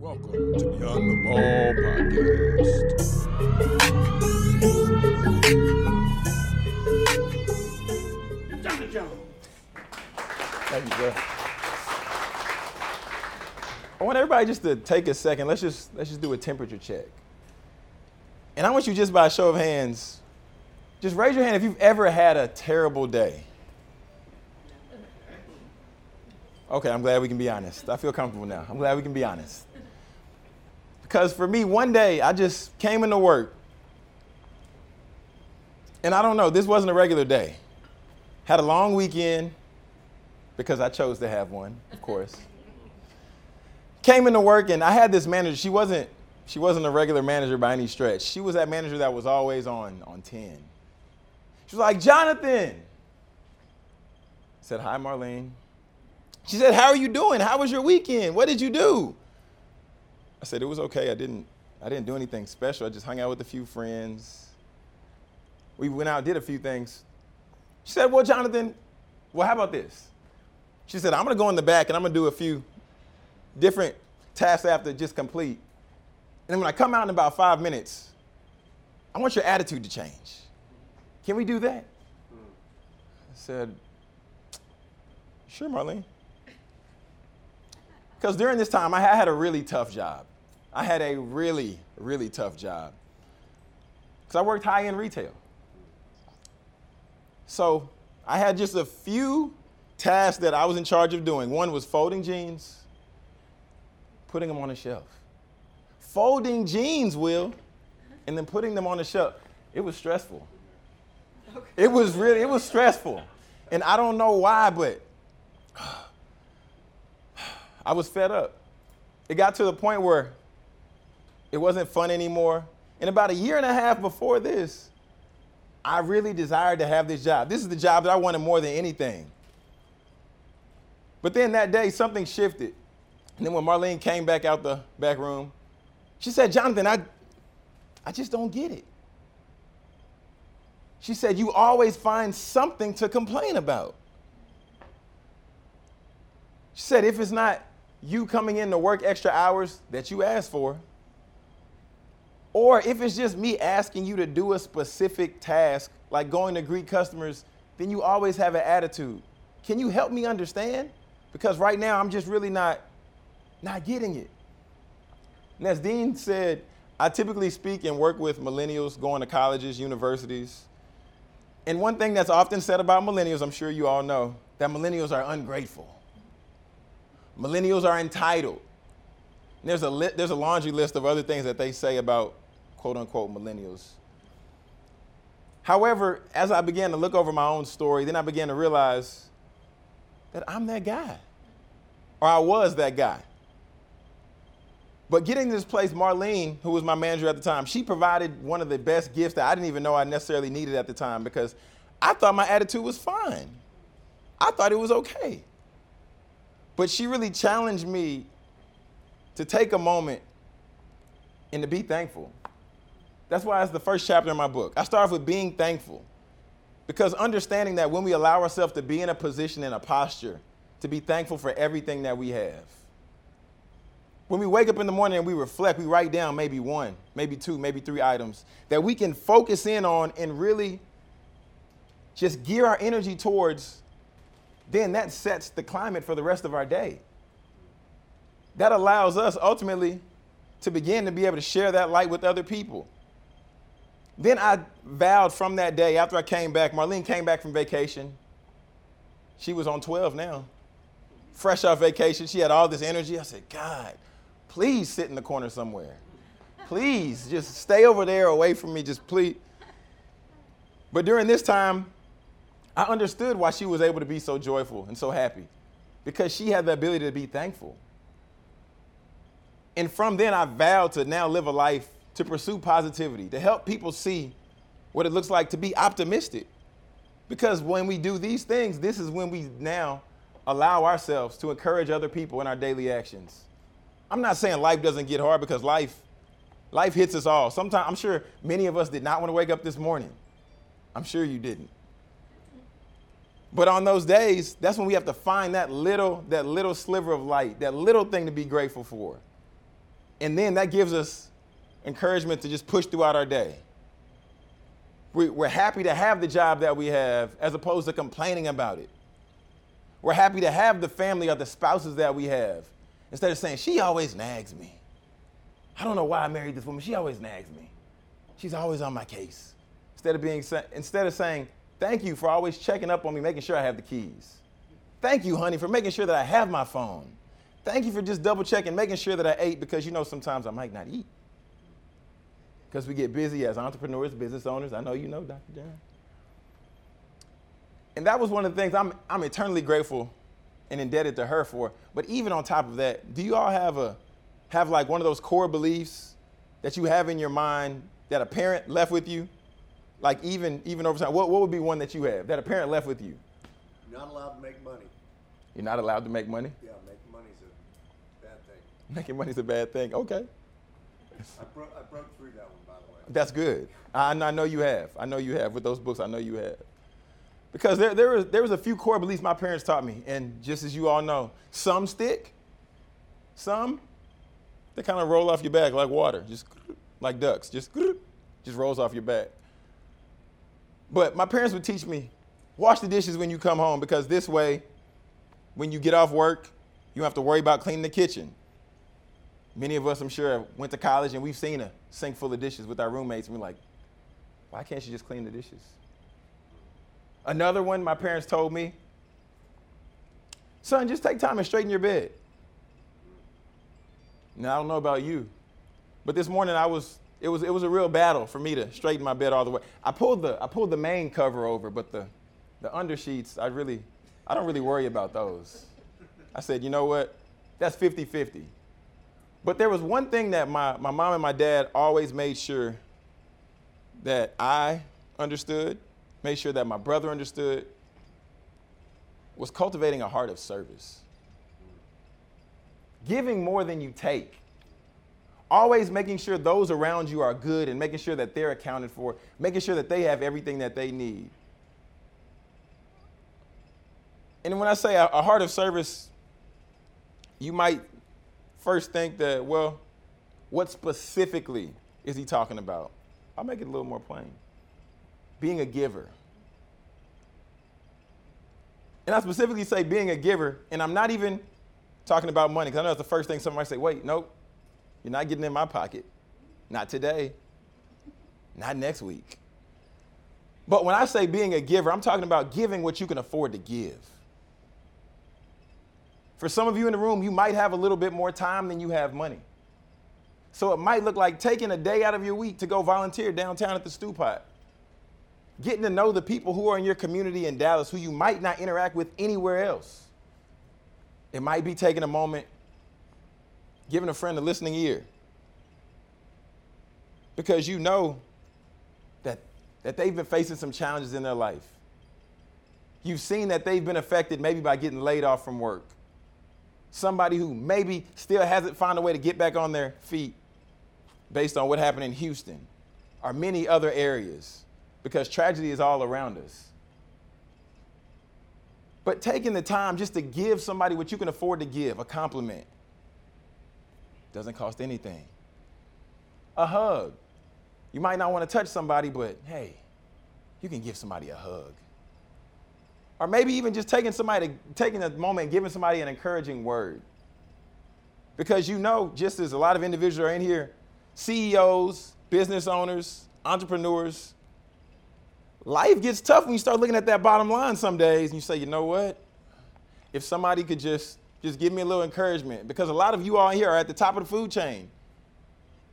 Welcome to Beyond the Ball podcast. Johnny Jones. Thank you, sir. I want everybody just to take a second. Let's just let's just do a temperature check. And I want you just by a show of hands, just raise your hand if you've ever had a terrible day. Okay, I'm glad we can be honest. I feel comfortable now. I'm glad we can be honest. Because for me, one day I just came into work. And I don't know, this wasn't a regular day. Had a long weekend because I chose to have one, of course. Came into work and I had this manager. She wasn't she wasn't a regular manager by any stretch. She was that manager that was always on on 10. She was like, "Jonathan." I said, "Hi, Marlene." She said, "How are you doing? How was your weekend? What did you do?" I said, "It was okay. I didn't I didn't do anything special. I just hung out with a few friends. We went out, did a few things. She said, Well, Jonathan, well, how about this? She said, I'm gonna go in the back and I'm gonna do a few different tasks after just complete. And then when I come out in about five minutes, I want your attitude to change. Can we do that? I said, Sure, Marlene. Because during this time, I had a really tough job. I had a really, really tough job. Because I worked high end retail. So I had just a few tasks that I was in charge of doing. One was folding jeans, putting them on a shelf. Folding jeans, Will, and then putting them on a shelf. It was stressful. It was really, it was stressful. And I don't know why, but I was fed up. It got to the point where it wasn't fun anymore. And about a year and a half before this, I really desired to have this job. This is the job that I wanted more than anything. But then that day, something shifted. And then when Marlene came back out the back room, she said, Jonathan, I, I just don't get it. She said, You always find something to complain about. She said, If it's not you coming in to work extra hours that you asked for, or if it's just me asking you to do a specific task, like going to greet customers, then you always have an attitude. Can you help me understand? Because right now I'm just really not not getting it. And as Dean said, I typically speak and work with millennials going to colleges, universities. And one thing that's often said about millennials, I'm sure you all know, that millennials are ungrateful. Millennials are entitled. There's a, li- there's a laundry list of other things that they say about quote unquote millennials. However, as I began to look over my own story, then I began to realize that I'm that guy, or I was that guy. But getting this place, Marlene, who was my manager at the time, she provided one of the best gifts that I didn't even know I necessarily needed at the time because I thought my attitude was fine. I thought it was okay. But she really challenged me to take a moment and to be thankful. That's why it's the first chapter in my book. I start off with being thankful. Because understanding that when we allow ourselves to be in a position, and a posture, to be thankful for everything that we have. When we wake up in the morning and we reflect, we write down maybe one, maybe two, maybe three items that we can focus in on and really just gear our energy towards, then that sets the climate for the rest of our day. That allows us ultimately to begin to be able to share that light with other people. Then I vowed from that day after I came back, Marlene came back from vacation. She was on 12 now. Fresh off vacation, she had all this energy. I said, God, please sit in the corner somewhere. Please, just stay over there away from me, just please. But during this time, I understood why she was able to be so joyful and so happy because she had the ability to be thankful. And from then, I vowed to now live a life to pursue positivity, to help people see what it looks like to be optimistic. Because when we do these things, this is when we now allow ourselves to encourage other people in our daily actions. I'm not saying life doesn't get hard because life life hits us all. Sometimes I'm sure many of us did not want to wake up this morning. I'm sure you didn't. But on those days, that's when we have to find that little that little sliver of light, that little thing to be grateful for. And then that gives us encouragement to just push throughout our day. We, we're happy to have the job that we have as opposed to complaining about it. We're happy to have the family or the spouses that we have instead of saying, she always nags me. I don't know why I married this woman. She always nags me. She's always on my case. Instead of being instead of saying, thank you for always checking up on me, making sure I have the keys. Thank you, honey, for making sure that I have my phone. Thank you for just double checking, making sure that I ate because you know sometimes I might not eat. Because we get busy as entrepreneurs, business owners. I know you know, Dr. John. And that was one of the things I'm, I'm eternally grateful and indebted to her for. But even on top of that, do you all have a have like one of those core beliefs that you have in your mind that a parent left with you? Like even even over time, what, what would be one that you have that a parent left with you? You're not allowed to make money. You're not allowed to make money? Yeah, making money's a bad thing. Making money's a bad thing. Okay. I, broke I broke through that one, by the way. That's good. I, I know you have. I know you have. With those books, I know you have. Because there, there, was, there was a few core beliefs my parents taught me. And just as you all know, some stick, some, they kind of roll off your back like water, just like ducks, just, just rolls off your back. But my parents would teach me wash the dishes when you come home because this way, when you get off work, you don't have to worry about cleaning the kitchen. Many of us, I'm sure, went to college and we've seen a sink full of dishes with our roommates, and we're like, why can't you just clean the dishes? Another one my parents told me, son, just take time and straighten your bed. Now, I don't know about you, but this morning I was, it was, it was a real battle for me to straighten my bed all the way. I pulled the, I pulled the main cover over, but the, the undersheets, I really, I don't really worry about those. I said, you know what? That's 50 50. But there was one thing that my, my mom and my dad always made sure that I understood made sure that my brother understood, was cultivating a heart of service. Giving more than you take. Always making sure those around you are good and making sure that they're accounted for, making sure that they have everything that they need. And when I say a, a heart of service, you might first think that, well, what specifically is he talking about? I'll make it a little more plain being a giver. And I specifically say being a giver, and I'm not even talking about money, because I know that's the first thing somebody say, wait, nope, you're not getting in my pocket. Not today. Not next week. But when I say being a giver, I'm talking about giving what you can afford to give. For some of you in the room, you might have a little bit more time than you have money. So it might look like taking a day out of your week to go volunteer downtown at the stew pot getting to know the people who are in your community in Dallas who you might not interact with anywhere else. It might be taking a moment, giving a friend a listening ear. Because you know that, that they've been facing some challenges in their life. You've seen that they've been affected maybe by getting laid off from work. Somebody who maybe still hasn't found a way to get back on their feet based on what happened in Houston or many other areas because tragedy is all around us. But taking the time just to give somebody what you can afford to give, a compliment, doesn't cost anything. A hug. You might not want to touch somebody, but hey, you can give somebody a hug. Or maybe even just taking somebody, taking a moment giving somebody an encouraging word. Because you know, just as a lot of individuals are in here, CEOs, business owners, entrepreneurs, life gets tough when you start looking at that bottom line some days and you say, you know what? If somebody could just just give me a little encouragement because a lot of you all here are at the top of the food chain.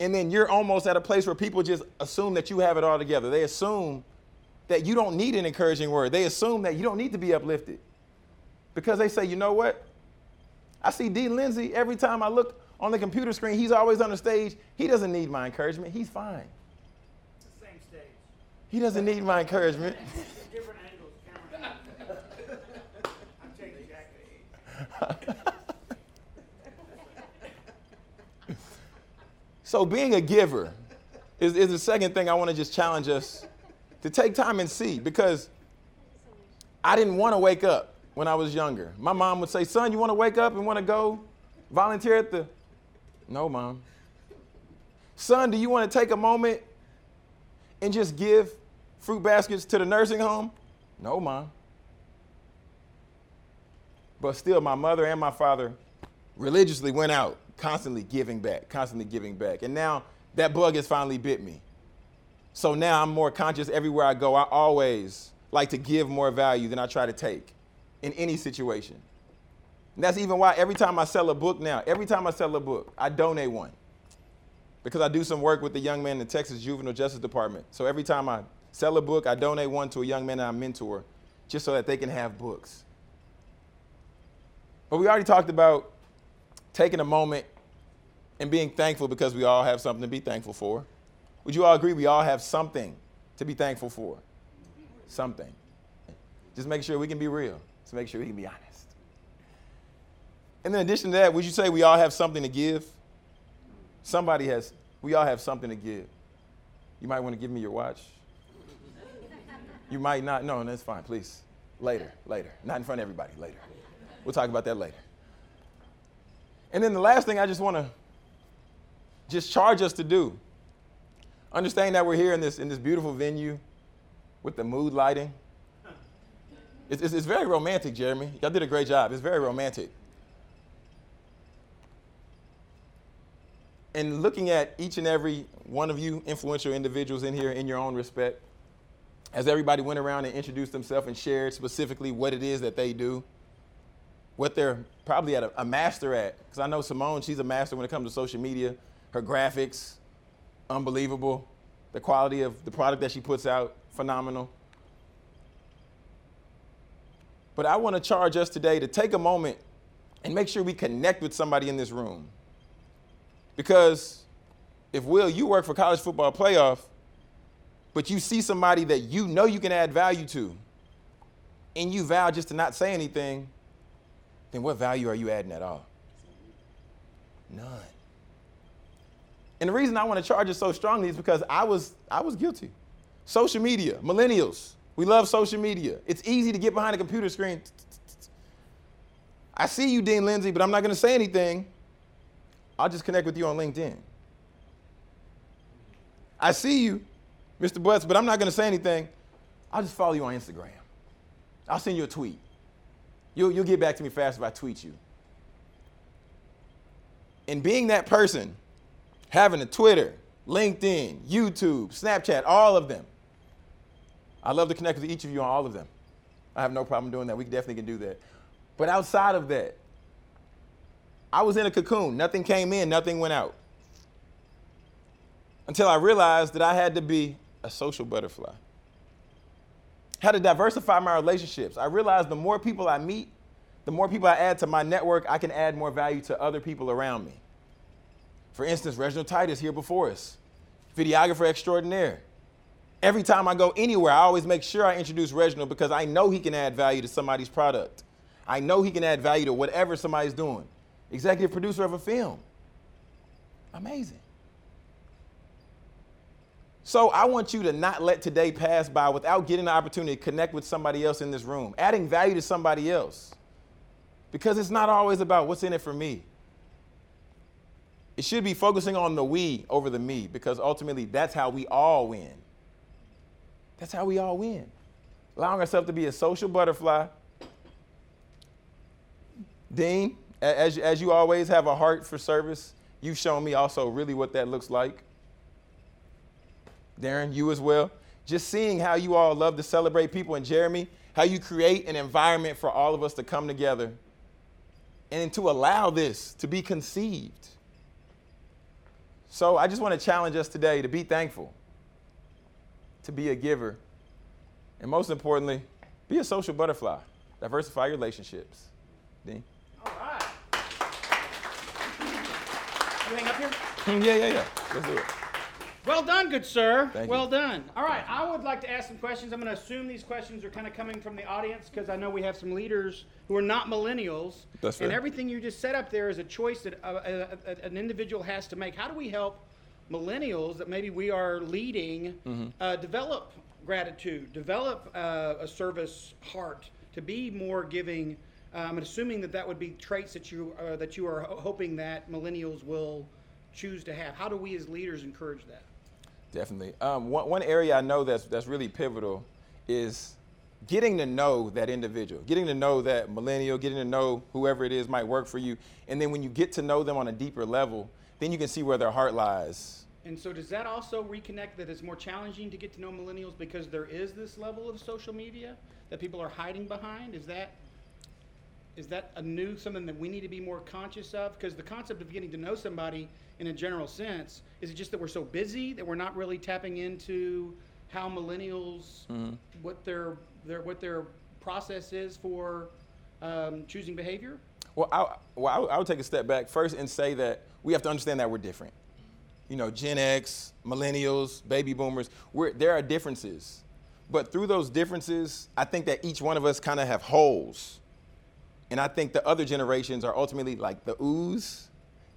And then you're almost at a place where people just assume that you have it all together. They assume that you don't need an encouraging word. They assume that you don't need to be uplifted. Because they say, you know what? I see D. Lindsay every time I look on the computer screen, he's always on the stage. He doesn't need my encouragement. He's fine. He doesn't need my encouragement. Different angles, camera. I'm taking so being a giver is, is the second thing I want to just challenge us to take time and see because I didn't want to wake up when I was younger. My mom would say, son, you want to wake up and want to go volunteer at the... No, mom. Son, do you want to take a moment and just give fruit baskets to the nursing home? No, mom. But still, my mother and my father religiously went out, constantly giving back, constantly giving back. And now that bug has finally bit me. So now I'm more conscious everywhere I go. I always like to give more value than I try to take in any situation. And that's even why every time I sell a book now, every time I sell a book, I donate one. Because I do some work with the young men in the Texas Juvenile Justice Department. So every time I sell a book, I donate one to a young man I mentor just so that they can have books. But we already talked about taking a moment and being thankful because we all have something to be thankful for. Would you all agree we all have something to be thankful for? Something. Just make sure we can be real. Just make sure we can be honest. And in addition to that, would you say we all have something to give? Somebody has, we all have something to give. You might want to give me your watch. You might not. No, that's fine, please. Later, later. Not in front of everybody, later. We'll talk about that later. And then the last thing I just want to just charge us to do. Understand that we're here in this, in this beautiful venue with the mood lighting. It's, it's, it's very romantic, Jeremy. Y'all did a great job. It's very romantic. And looking at each and every one of you influential individuals in here in your own respect, as everybody went around and introduced themselves and shared specifically what it is that they do, what they're probably at a, a master at. Because I know Simone, she's a master when it comes to social media. Her graphics, unbelievable. The quality of the product that she puts out, phenomenal. But I want to charge us today to take a moment and make sure we connect with somebody in this room. Because if Will, you work for college football playoff, but you see somebody that you know you can add value to, and you vow just to not say anything, then what value are you adding at all? None. And the reason I want to charge it so strongly is because I was I was guilty. Social media, millennials, we love social media. It's easy to get behind a computer screen. I see you, Dean Lindsay, but I'm not going to say anything. I'll just connect with you on LinkedIn. I see you, Mr. Butts, but I'm not going to say anything. I'll just follow you on Instagram. I'll send you a tweet. You'll, you'll get back to me fast if I tweet you. And being that person, having a Twitter, LinkedIn, YouTube, Snapchat, all of them, I love to connect with each of you on all of them. I have no problem doing that. We definitely can do that. But outside of that, I was in a cocoon. Nothing came in, nothing went out. Until I realized that I had to be a social butterfly. Had to diversify my relationships. I realized the more people I meet, the more people I add to my network, I can add more value to other people around me. For instance, Reginald Titus here before us, videographer extraordinaire. Every time I go anywhere, I always make sure I introduce Reginald because I know he can add value to somebody's product. I know he can add value to whatever somebody's doing. Executive producer of a film. Amazing. So I want you to not let today pass by without getting the opportunity to connect with somebody else in this room, adding value to somebody else. Because it's not always about what's in it for me. It should be focusing on the we over the me because ultimately that's how we all win. That's how we all win. Allowing ourselves to be a social butterfly. Dean, as, as you always have a heart for service, you've shown me also really what that looks like. Darren, you as well. Just seeing how you all love to celebrate people, and Jeremy, how you create an environment for all of us to come together and to allow this to be conceived. So I just want to challenge us today to be thankful to be a giver, and most importantly, be a social butterfly. Diversify your relationships. Dean? All right. You hang up here? Yeah, yeah, yeah. Let's do it. Well done, good sir. Thank well you. done. All right, I would like to ask some questions. I'm going to assume these questions are kind of coming from the audience because I know we have some leaders who are not millennials. That's And everything you just set up there is a choice that uh, uh, uh, an individual has to make. How do we help millennials that maybe we are leading Mm-hmm. uh, develop gratitude, develop uh, a service heart, to be more giving? Um, and assuming that that would be traits that you uh, that you are ho- hoping that millennials will choose to have? How do we as leaders encourage that? Definitely. Um, one, one area I know that's that's really pivotal is getting to know that individual, getting to know that millennial, getting to know whoever it is might work for you, and then when you get to know them on a deeper level, then you can see where their heart lies. And so, does that also reconnect that it's more challenging to get to know millennials because there is this level of social media that people are hiding behind? Is that is that a new something that we need to be more conscious of? Because the concept of getting to know somebody in a general sense is it just that we're so busy that we're not really tapping into how millennials what their their what their process is for um, choosing behavior? Well, I, well I, would- take a step back first and say that we have to understand that we're different. You know, Gen X, millennials, baby boomers, we're, there are differences. But through those differences, I think that each one of us kind of have holes. And I think the other generations are ultimately like the ooze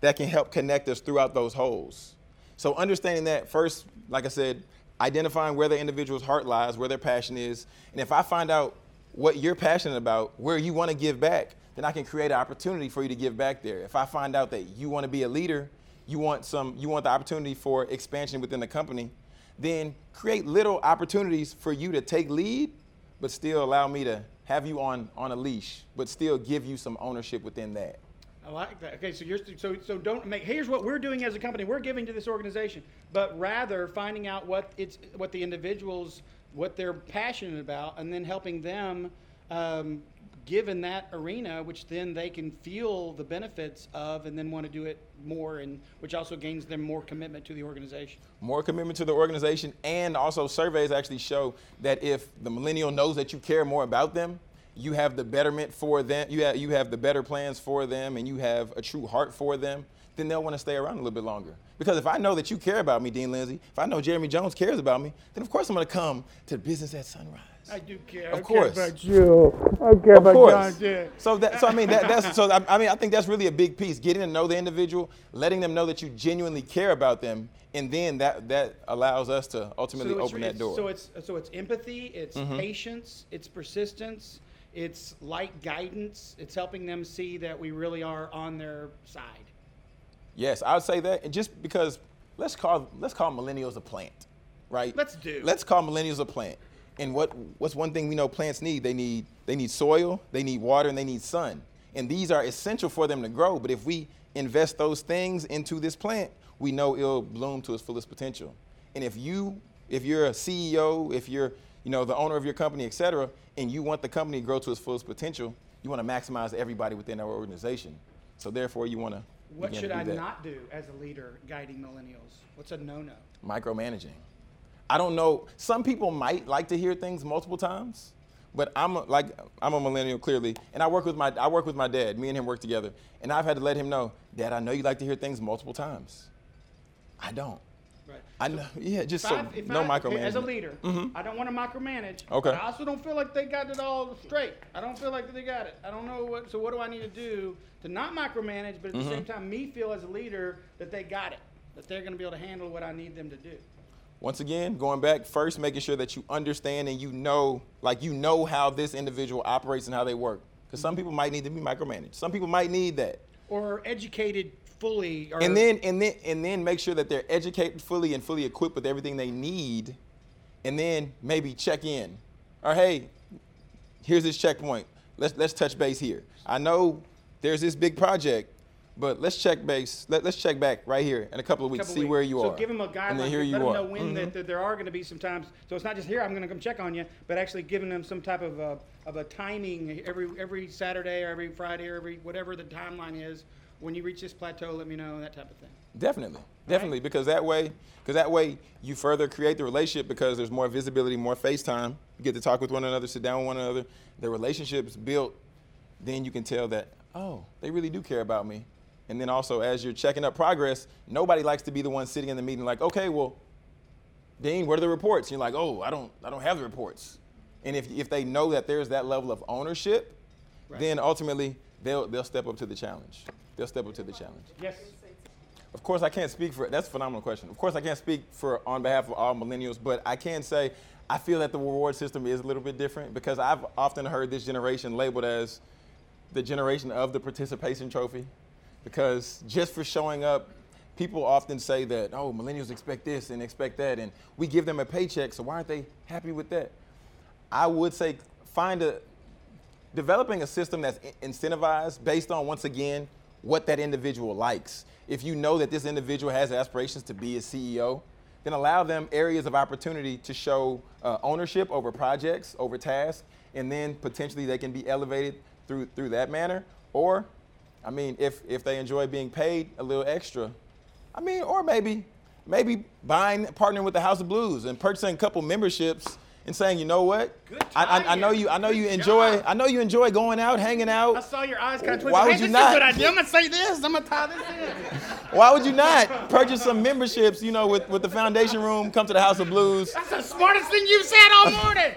that can help connect us throughout those holes. So understanding that first, like I said, identifying where the individual's heart lies, where their passion is, and if I find out what you're passionate about, where you want to give back, then I can create an opportunity for you to give back there. If I find out that you want to be a leader, you want some, you want the opportunity for expansion within the company, then create little opportunities for you to take lead, but still allow me to have you on on a leash, but still give you some ownership within that. I like that. Okay, so you're so so don't make. Here's what we're doing as a company. We're giving to this organization, but rather finding out what it's what the individuals what they're passionate about, and then helping them um, give in that arena, which then they can feel the benefits of, and then want to do it more, and which also gains them more commitment to the organization. more commitment to the organization and also surveys actually show that if the millennial knows that you care more about them you have the betterment for them you have, you have the better plans for them and you have a true heart for them then they'll want to stay around a little bit longer because if i know that you care about me dean lindsay if i know jeremy jones cares about me then of course i'm going to come to business at sunrise I do care. Of course. I care about you. I care of course. So that, so I mean, that, that's so. I, I mean, I think that's really a big piece. Getting to know the individual, letting them know that you genuinely care about them, and then that that allows us to ultimately it's open that door. Mm-hmm. So it's so it's empathy, it's patience, it's persistence, it's light guidance. It's helping them see that we really are on their side. Yes, I would say that, and just because let's call let's call millennials a plant, right? Let's do. Let's call millennials a plant. And what what's one thing we know plants need? They need they need soil, they need water, and they need sun. And these are essential for them to grow. But if we invest those things into this plant, we know it'll bloom to its fullest potential. And if you if you're a CEO, if you're you know the owner of your company, et cetera, and you want the company to grow to its fullest potential, you want to maximize everybody within our organization. So therefore, you want to What should I that. not do as a leader guiding millennials? What's a no-no? micromanaging. I don't know. Some people might like to hear things multiple times, but I'm a, like I'm a millennial clearly, and I work with my I work with my dad. Me and him work together, and I've had to let him know, Dad, I know you like to hear things multiple times. I don't. Right. I know. Yeah, just If so I- no I- micromanaging. As a leader, mm-hmm. I don't want to micromanage. Okay. But I also don't feel like they got it all straight. I don't feel like they got it. I don't know what. So what do I need to do to not micromanage, but at the mm-hmm. same time, me feel as a leader that they got it, that they're going to be able to handle what I need them to do. Once again, going back first, making sure that you understand and you know, like you know how this individual operates and how they work. Because some mm-hmm. people might need to be micromanaged. Some people might need that. Or educated fully. Or, and then and then and then make sure that they're educated fully and fully equipped with everything they need and then maybe check in or hey here's this checkpoint let's let's touch base here i know there's this big project but let's check base let, let's check back right here in a couple of weeks couple see weeks. where you so are So give them a guideline. and then here you let you them are know when Mhm. that, that there are going to be some times. So it's not just here. I'm going to come check on you, but actually giving them some type of a, of a timing every every Saturday or every Friday or every whatever the timeline is. When you reach this plateau, let me know that type of thing. Definitely, definitely, because that way, because that way you further create the relationship because there's more visibility, more FaceTime. You get to talk with one another, sit down with one another. The relationship's built. Then you can tell that oh, they really do care about me. And then also, as you're checking up progress, nobody likes to be the one sitting in the meeting like, okay, well, Dean, what are the reports? you're like, oh, I don't, I don't have the reports. And if if they know that there's that level of ownership, Right. then ultimately they'll they'll step up to the challenge. They'll step up to the challenge. Yes. Of course, I can't speak for. It. That's a phenomenal question. Of course, I can't speak for on behalf of all millennials, but I can say I feel that the reward system is a little bit different because I've often heard this generation labeled as the generation of the participation trophy, because just for showing up, people often say that, oh, millennials expect this and expect that, and we give them a paycheck, so why aren't they happy with that? I would say find a developing a system that's incentivized based on once again what that individual likes. If you know that this individual has aspirations to be a CEO, then allow them areas of opportunity to show uh, ownership over projects, over tasks, and then potentially they can be elevated through through that manner. Or, I mean, if if they enjoy being paid a little extra, I mean, or maybe maybe buying partnering with the House of Blues and purchasing a couple memberships and saying, you know what? I, I, I know you. I know Good you enjoy. job. I know you enjoy going out, hanging out. I saw your eyes kind of twinkle. Why would you not? Is a good idea. I'm gonna say this. I'm gonna tie this in. Why would you not purchase some memberships? You know, with with the Foundation Room, come to the House of Blues. That's the smartest thing you've said all morning.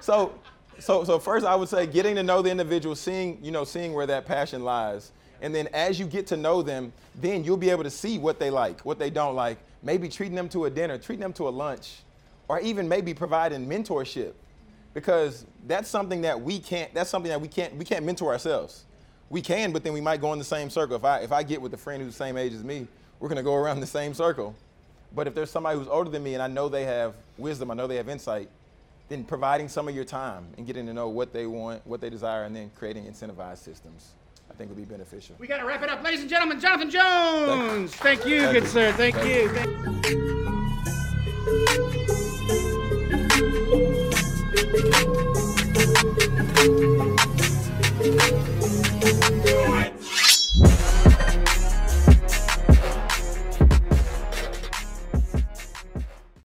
So, so, so first, I would say getting to know the individual, seeing, you know, seeing where that passion lies, and then as you get to know them, then you'll be able to see what they like, what they don't like. Maybe treating them to a dinner, treating them to a lunch, or even maybe providing mentorship, because that's something that we can't. That's something that we can't. We can't mentor ourselves. We can, but then we might go in the same circle. If I if I get with a friend who's the same age as me, we're gonna go around the same circle. But if there's somebody who's older than me and I know they have wisdom, I know they have insight, then providing some of your time and getting to know what they want, what they desire, and then creating incentivized systems, I think would be beneficial. We gotta wrap it up, ladies and gentlemen. Jonathan Jones. Thank you, Thank good you. sir. Thank Thank you. Thank- Thank you.